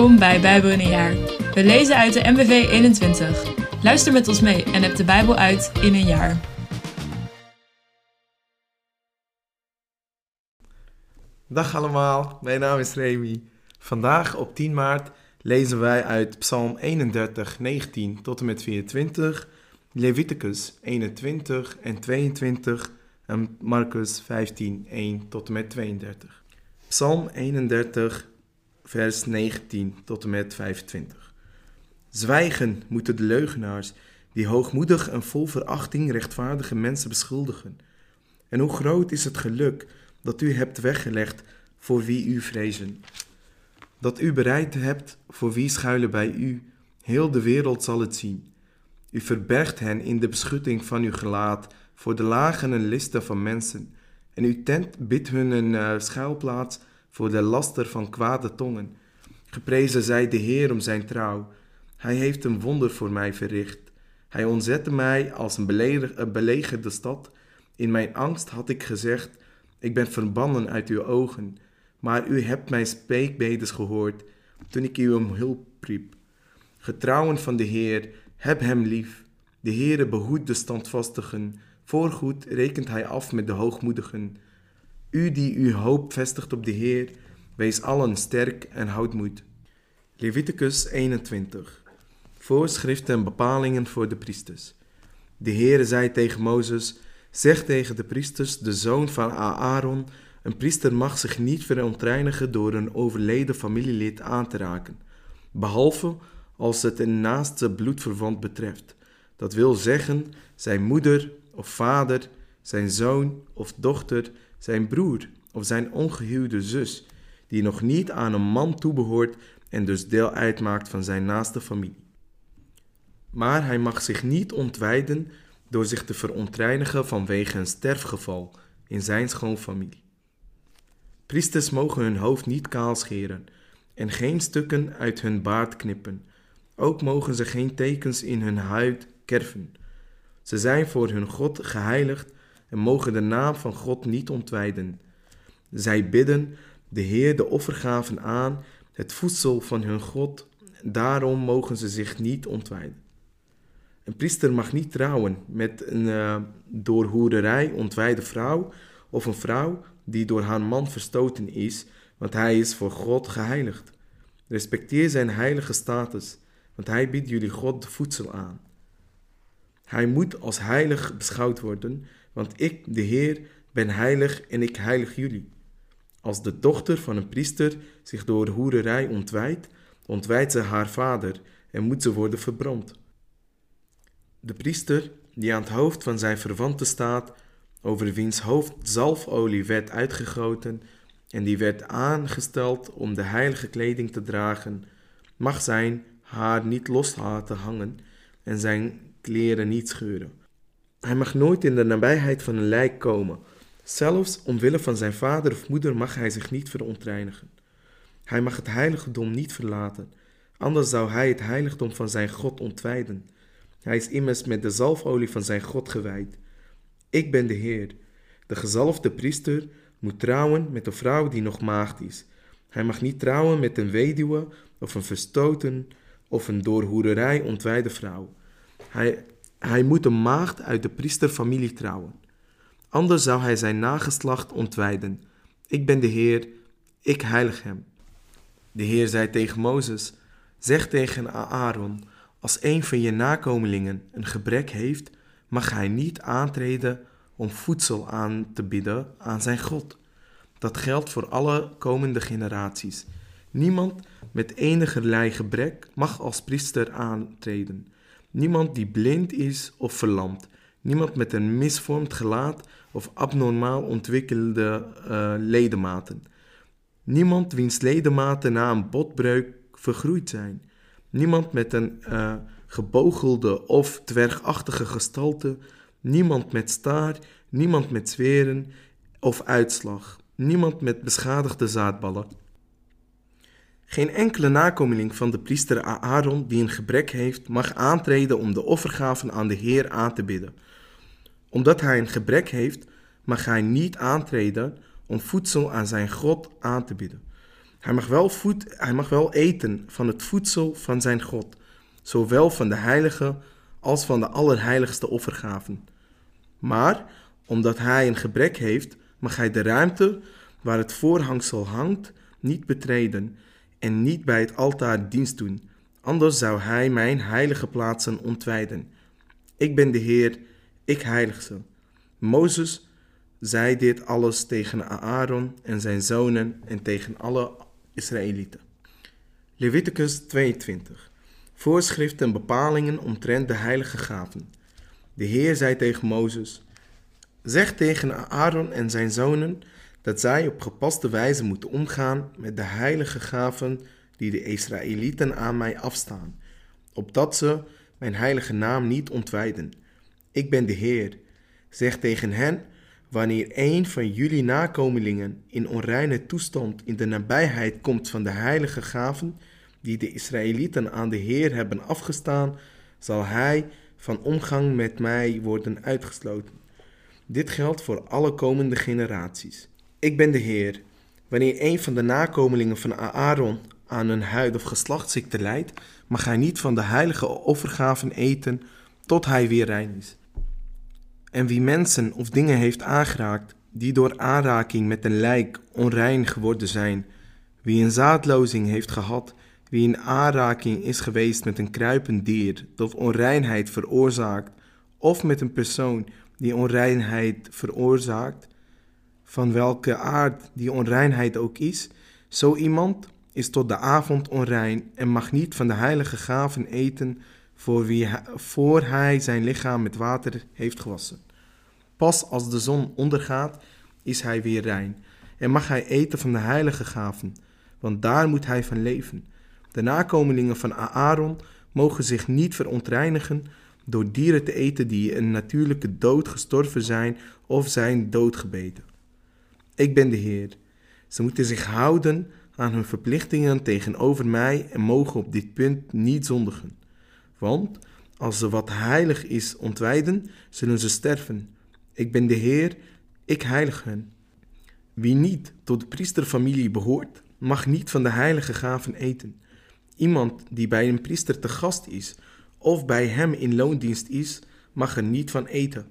Welkom bij Bijbel in een jaar. We lezen uit de MBV 21. Luister met ons mee en heb de Bijbel uit in een jaar. Dag allemaal, mijn naam is Remy. Vandaag op 10 maart lezen wij uit Psalm 31, 19 tot en met 24, Leviticus 21 en 22 en Marcus 15, 1 tot en met 32. Psalm 31, vers 19 tot en met 25. Zwijgen moeten de leugenaars die hoogmoedig en vol verachting rechtvaardige mensen beschuldigen. En hoe groot is het geluk dat u hebt weggelegd voor wie u vrezen. Dat u bereid hebt voor wie schuilen bij u, heel de wereld zal het zien. U verbergt hen in de beschutting van uw gelaat voor de lagen en listen van mensen. En uw tent biedt hun een uh, schuilplaats voor de laster van kwade tongen. Geprezen zij de Heer om zijn trouw. Hij heeft een wonder voor mij verricht. Hij ontzette mij als een belegerde stad. In mijn angst had ik gezegd: Ik ben verbannen uit uw ogen. Maar u hebt mijn spreekbedes gehoord toen ik u om hulp riep. Getrouwen van de Heer, heb hem lief. De Heere behoedt de standvastigen. Voorgoed rekent hij af met de hoogmoedigen. U die uw hoop vestigt op de Heer, wees allen sterk en houd moed. Leviticus 21. Voorschriften en bepalingen voor de priesters. De Heere zei tegen Mozes: Zeg tegen de priesters, de zoon van Aaron, een priester mag zich niet verontreinigen door een overleden familielid aan te raken, behalve als het een naaste bloedverwant betreft. Dat wil zeggen zijn moeder of vader, zijn zoon of dochter, zijn broer of zijn ongehuwde zus, die nog niet aan een man toebehoort en dus deel uitmaakt van zijn naaste familie. Maar hij mag zich niet ontwijden door zich te verontreinigen vanwege een sterfgeval in zijn schoonfamilie. Priesters mogen hun hoofd niet kaal scheren en geen stukken uit hun baard knippen. Ook mogen ze geen tekens in hun huid kerven. Ze zijn voor hun God geheiligd en mogen de naam van God niet ontwijden. Zij bidden de Heer de offergaven aan, het voedsel van hun God, daarom mogen ze zich niet ontwijden. Een priester mag niet trouwen met een uh, door hoererij ontwijde vrouw of een vrouw die door haar man verstoten is, want hij is voor God geheiligd. Respecteer zijn heilige status, want hij biedt jullie God voedsel aan. Hij moet als heilig beschouwd worden, want ik, de Heer, ben heilig en ik heilig jullie. Als de dochter van een priester zich door hoererij ontwijdt, ontwijdt ze haar vader en moet ze worden verbrand. De priester, die aan het hoofd van zijn verwanten staat, over wiens hoofd zalfolie werd uitgegoten en die werd aangesteld om de heilige kleding te dragen, mag zijn haar niet los laten hangen en zijn kleren niet scheuren. Hij mag nooit in de nabijheid van een lijk komen. Zelfs omwille van zijn vader of moeder mag hij zich niet verontreinigen. Hij mag het heiligdom niet verlaten, anders zou hij het heiligdom van zijn God ontwijden. Hij is immers met de zalfolie van zijn God gewijd. Ik ben de Heer. De gezalfde priester moet trouwen met een vrouw die nog maagd is. Hij mag niet trouwen met een weduwe of een verstoten of een door hoererij ontwijde vrouw. Hij, hij moet een maagd uit de priesterfamilie trouwen. Anders zou hij zijn nageslacht ontwijden. Ik ben de Heer, ik heilig hem. De Heer zei tegen Mozes: Zeg tegen Aaron: Als een van je nakomelingen een gebrek heeft, mag hij niet aantreden om voedsel aan te bieden aan zijn God. Dat geldt voor alle komende generaties. Niemand met enigerlei gebrek mag als priester aantreden. Niemand die blind is of verlamd. Niemand met een misvormd gelaat of abnormaal ontwikkelde uh, ledematen. Niemand wiens ledematen na een botbreuk vergroeid zijn. Niemand met een uh, gebogelde of dwergachtige gestalte, niemand met staar, niemand met zweren of uitslag, niemand met beschadigde zaadballen. Geen enkele nakomeling van de priester Aaron die een gebrek heeft, mag aantreden om de offergaven aan de Heer aan te bidden. Omdat hij een gebrek heeft, mag hij niet aantreden om voedsel aan zijn God aan te bieden. Hij mag, wel voed, hij mag wel eten van het voedsel van zijn God, zowel van de heilige als van de allerheiligste offergaven. Maar omdat hij een gebrek heeft, mag hij de ruimte waar het voorhangsel hangt niet betreden en niet bij het altaar dienst doen, anders zou hij mijn heilige plaatsen ontwijden. Ik ben de Heer, ik heilig ze. Mozes zei dit alles tegen Aaron en zijn zonen en tegen alle Israëlieten. Leviticus 22. Voorschriften en bepalingen omtrent de heilige gaven. De Heer zei tegen Mozes: Zeg tegen Aaron en zijn zonen dat zij op gepaste wijze moeten omgaan met de heilige gaven die de Israëlieten aan mij afstaan, opdat ze mijn heilige naam niet ontwijden. Ik ben de Heer. Zeg tegen hen Wanneer een van jullie nakomelingen in onreine toestand in de nabijheid komt van de heilige gaven die de Israëlieten aan de Heer hebben afgestaan, zal hij van omgang met mij worden uitgesloten. Dit geldt voor alle komende generaties. Ik ben de Heer. Wanneer een van de nakomelingen van Aaron aan een huid- of geslachtsziekte lijdt, mag hij niet van de heilige offergaven eten tot hij weer rein is. En wie mensen of dingen heeft aangeraakt die door aanraking met een lijk onrein geworden zijn, wie een zaadlozing heeft gehad, wie in aanraking is geweest met een kruipend dier dat onreinheid veroorzaakt, of met een persoon die onreinheid veroorzaakt, van welke aard die onreinheid ook is, zo iemand is tot de avond onrein en mag niet van de heilige gaven eten voor, wie, voor hij zijn lichaam met water heeft gewassen. Pas als de zon ondergaat, is hij weer rein en mag hij eten van de heilige gaven, want daar moet hij van leven. De nakomelingen van Aaron mogen zich niet verontreinigen door dieren te eten die een natuurlijke dood gestorven zijn of zijn doodgebeten. Ik ben de Heer. Ze moeten zich houden aan hun verplichtingen tegenover mij en mogen op dit punt niet zondigen. Want als ze wat heilig is ontwijden, zullen ze sterven. Ik ben de Heer, ik heilig hen. Wie niet tot de priesterfamilie behoort, mag niet van de heilige gaven eten. Iemand die bij een priester te gast is of bij hem in loondienst is, mag er niet van eten.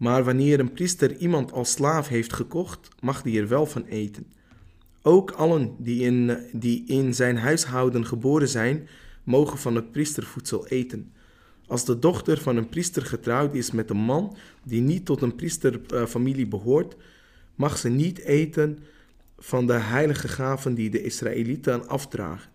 Maar wanneer een priester iemand als slaaf heeft gekocht, mag die er wel van eten. Ook allen die in, die in zijn huishouden geboren zijn, mogen van het priestervoedsel eten. Als de dochter van een priester getrouwd is met een man die niet tot een priesterfamilie behoort, mag ze niet eten van de heilige gaven die de Israëlieten afdragen.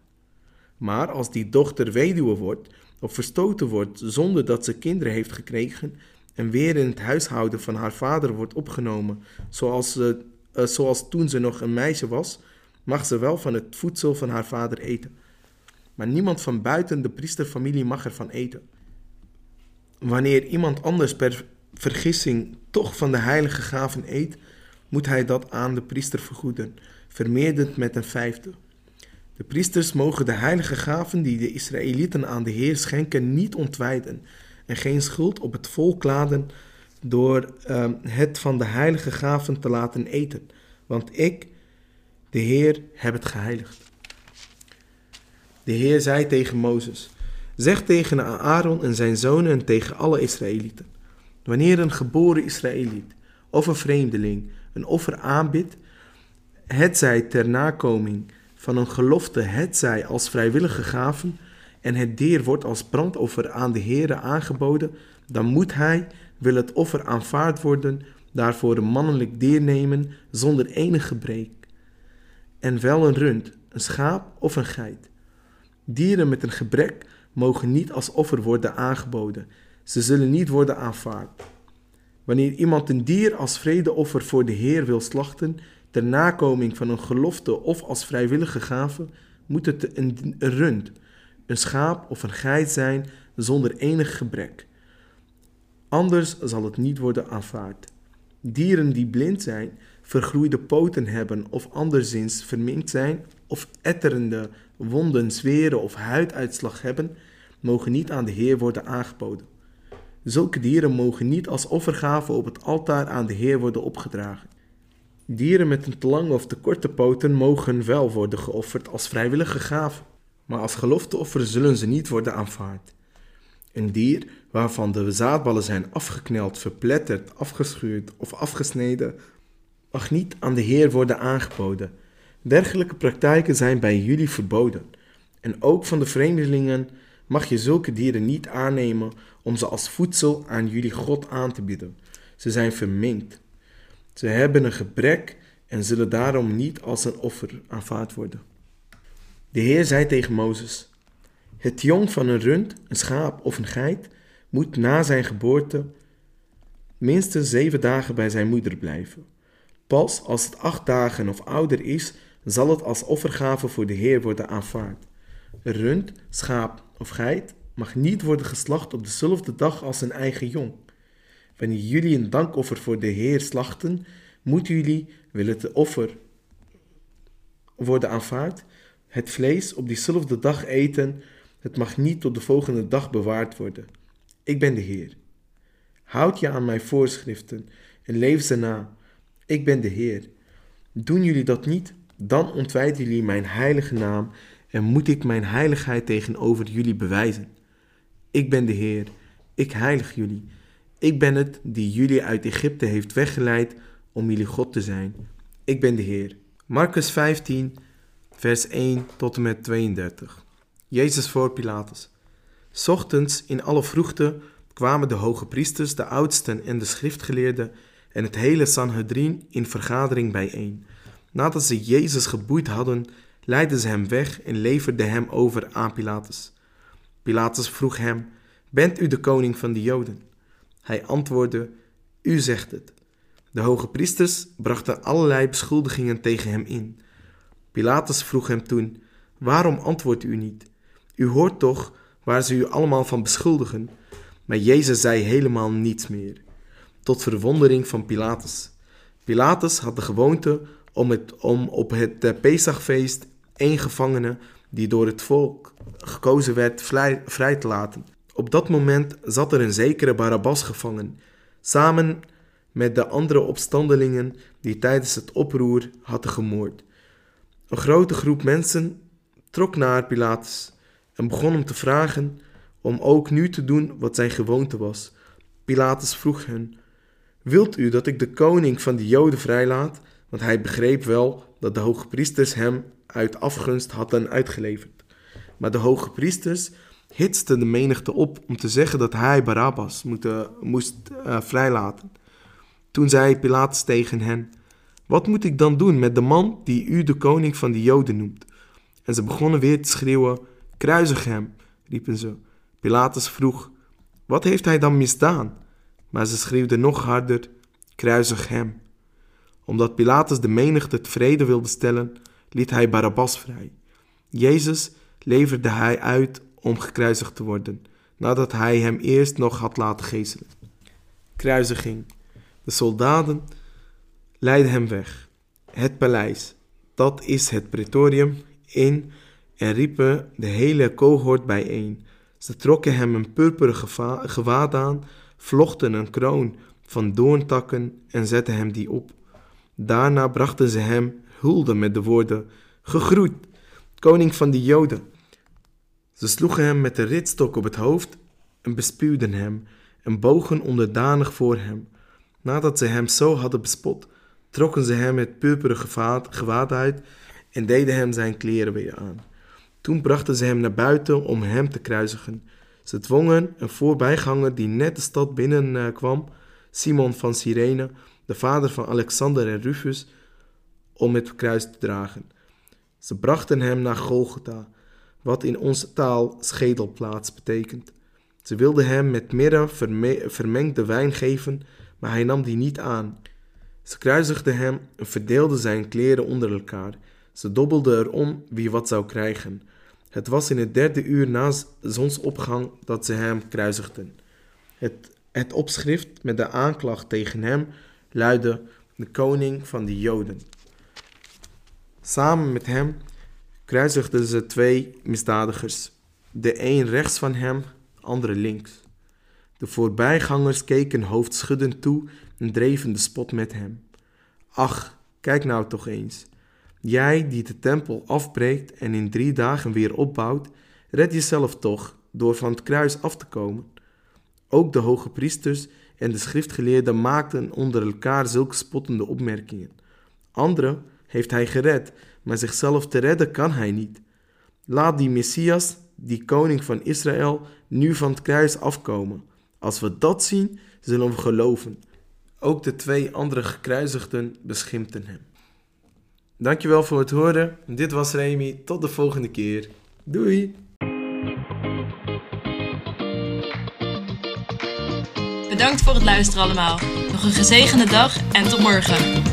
Maar als die dochter weduwe wordt of verstoten wordt zonder dat ze kinderen heeft gekregen en weer in het huishouden van haar vader wordt opgenomen, zoals, ze, uh, zoals toen ze nog een meisje was, mag ze wel van het voedsel van haar vader eten. Maar niemand van buiten de priesterfamilie mag ervan eten. Wanneer iemand anders per vergissing toch van de heilige gaven eet, moet hij dat aan de priester vergoeden, vermeerderd met een vijfde. De priesters mogen de heilige gaven die de Israëlieten aan de Heer schenken niet ontwijden en geen schuld op het volk laden door uh, het van de heilige gaven te laten eten, want ik, de Heer, heb het geheiligd. De Heer zei tegen Mozes: Zeg tegen Aaron en zijn zonen en tegen alle Israëlieten: Wanneer een geboren Israëliet of een vreemdeling een offer aanbidt, het zij ter nakoming van een gelofte, het zij als vrijwillige gaven, en het dier wordt als brandoffer aan de Heere aangeboden, dan moet hij, wil het offer aanvaard worden, daarvoor een mannelijk dier nemen zonder enig gebrek. En wel een rund, een schaap of een geit. Dieren met een gebrek mogen niet als offer worden aangeboden. Ze zullen niet worden aanvaard. Wanneer iemand een dier als vredeoffer voor de Heer wil slachten, ter nakoming van een gelofte of als vrijwillige gave, moet het een, een rund, een schaap of een geit zijn zonder enig gebrek. Anders zal het niet worden aanvaard. Dieren die blind zijn, vergroeide poten hebben of anderszins verminkt zijn, of etterende wonden, zweren of huiduitslag hebben, mogen niet aan de Heer worden aangeboden. Zulke dieren mogen niet als offergave op het altaar aan de Heer worden opgedragen. Dieren met een te lange of te korte poten mogen wel worden geofferd als vrijwillige gave, maar als gelofteoffer zullen ze niet worden aanvaard. Een dier waarvan de zaadballen zijn afgekneld, verpletterd, afgeschuurd of afgesneden, mag niet aan de Heer worden aangeboden. Dergelijke praktijken zijn bij jullie verboden. En ook van de vreemdelingen mag je zulke dieren niet aannemen om ze als voedsel aan jullie God aan te bieden. Ze zijn verminkt. Ze hebben een gebrek en zullen daarom niet als een offer aanvaard worden. De Heer zei tegen Mozes: Het jong van een rund, een schaap of een geit moet na zijn geboorte minstens zeven dagen bij zijn moeder blijven. Pas als het acht dagen of ouder is, zal het als offergave voor de Heer worden aanvaard. Een rund, schaap of geit mag niet worden geslacht op dezelfde dag als een eigen jong. Wanneer jullie een dankoffer voor de Heer slachten, moeten jullie, wil het offer worden aanvaard, het vlees op diezelfde dag eten. Het mag niet tot de volgende dag bewaard worden. Ik ben de Heer. Houd je aan mijn voorschriften en leef ze na. Ik ben de Heer. Doen jullie dat niet, dan ontwijden jullie mijn heilige naam en moet ik mijn heiligheid tegenover jullie bewijzen. Ik ben de Heer, ik heilig jullie. Ik ben het die jullie uit Egypte heeft weggeleid om jullie God te zijn. Ik ben de Heer. Marcus 15, vers 1 tot en met 32. Jezus voor Pilatus. Ochtends in alle vroegte kwamen de hoge priesters, de oudsten en de schriftgeleerden en het hele Sanhedrin in vergadering bijeen. Nadat ze Jezus geboeid hadden, leidden ze hem weg en leverden hem over aan Pilatus. Pilatus vroeg hem: Bent u de koning van de Joden? Hij antwoordde: U zegt het. De hoge priesters brachten allerlei beschuldigingen tegen hem in. Pilatus vroeg hem toen: Waarom antwoordt u niet? U hoort toch waar ze u allemaal van beschuldigen? Maar Jezus zei helemaal niets meer, tot verwondering van Pilatus. Pilatus had de gewoonte om, het, om op het Pesachfeest één gevangene die door het volk gekozen werd vrij, vrij te laten. Op dat moment zat er een zekere Barabbas gevangen, samen met de andere opstandelingen die tijdens het oproer hadden gemoord. Een grote groep mensen trok naar Pilatus en begon hem te vragen om ook nu te doen wat zijn gewoonte was. Pilatus vroeg hen: Wilt u dat ik de koning van de Joden vrijlaat? Want hij begreep wel dat de hoge priesters hem uit afgunst hadden uitgeleverd. Maar de hoge priesters hitsten de menigte op om te zeggen dat hij Barabbas moest uh, vrijlaten. Toen zei Pilatus tegen hen: Wat moet ik dan doen met de man die u de koning van de Joden noemt? En ze begonnen weer te schreeuwen: Kruisig hem, riepen ze. Pilatus vroeg: Wat heeft hij dan misdaan? Maar ze schreeuwden nog harder: Kruisig hem. Omdat Pilatus de menigte tevreden wilde stellen, liet hij Barabbas vrij. Jezus leverde hij uit om gekruisigd te worden, nadat hij hem eerst nog had laten geeselen. Kruisiging. De soldaten leidden hem weg. Het paleis, dat is het praetorium, in en riepen de hele cohort bijeen. Ze trokken hem een purperen gewaad aan, vlochten een kroon van doorntakken en zetten hem die op. Daarna brachten ze hem hulde met de woorden: Gegroet, koning van de Joden. Ze sloegen hem met de ritstok op het hoofd en bespuwden hem en bogen onderdanig voor hem. Nadat ze hem zo hadden bespot, trokken ze hem het purperen gewaad uit en deden hem zijn kleren weer aan. Toen brachten ze hem naar buiten om hem te kruisigen. Ze dwongen een voorbijganger die net de stad binnenkwam, Simon van Cyrene, de vader van Alexander en Rufus, om het kruis te dragen. Ze brachten hem naar Golgotha, wat in onze taal schedelplaats betekent. Ze wilden hem met mirre vermengde wijn geven, maar hij nam die niet aan. Ze kruisigden hem en verdeelden zijn kleren onder elkaar. Ze dobbelden erom wie wat zou krijgen. Het was in het derde uur na zonsopgang dat ze hem kruisigden. Het, opschrift met de aanklacht tegen hem luidde: De koning van de Joden. Samen met hem kruisigden ze twee misdadigers, de een rechts van hem, andere links. De voorbijgangers keken hoofdschuddend toe en dreven de spot met hem. Ach, Kijk nou toch eens. Jij die de tempel afbreekt en in drie dagen weer opbouwt, red jezelf toch door van het kruis af te komen. Ook de hoge priesters en de schriftgeleerden maakten onder elkaar zulke spottende opmerkingen. Anderen heeft hij gered, maar zichzelf te redden kan hij niet. Laat die Messias, die koning van Israël, nu van het kruis afkomen. Als we dat zien, zullen we geloven. Ook de twee andere gekruisigden beschimpten hem. Dankjewel voor het horen. Dit was Remy. Tot de volgende keer. Doei! Bedankt voor het luisteren allemaal. Nog een gezegende dag en tot morgen.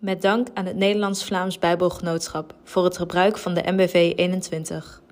Met dank aan het Nederlands-Vlaams Bijbelgenootschap voor het gebruik van de MBV 21.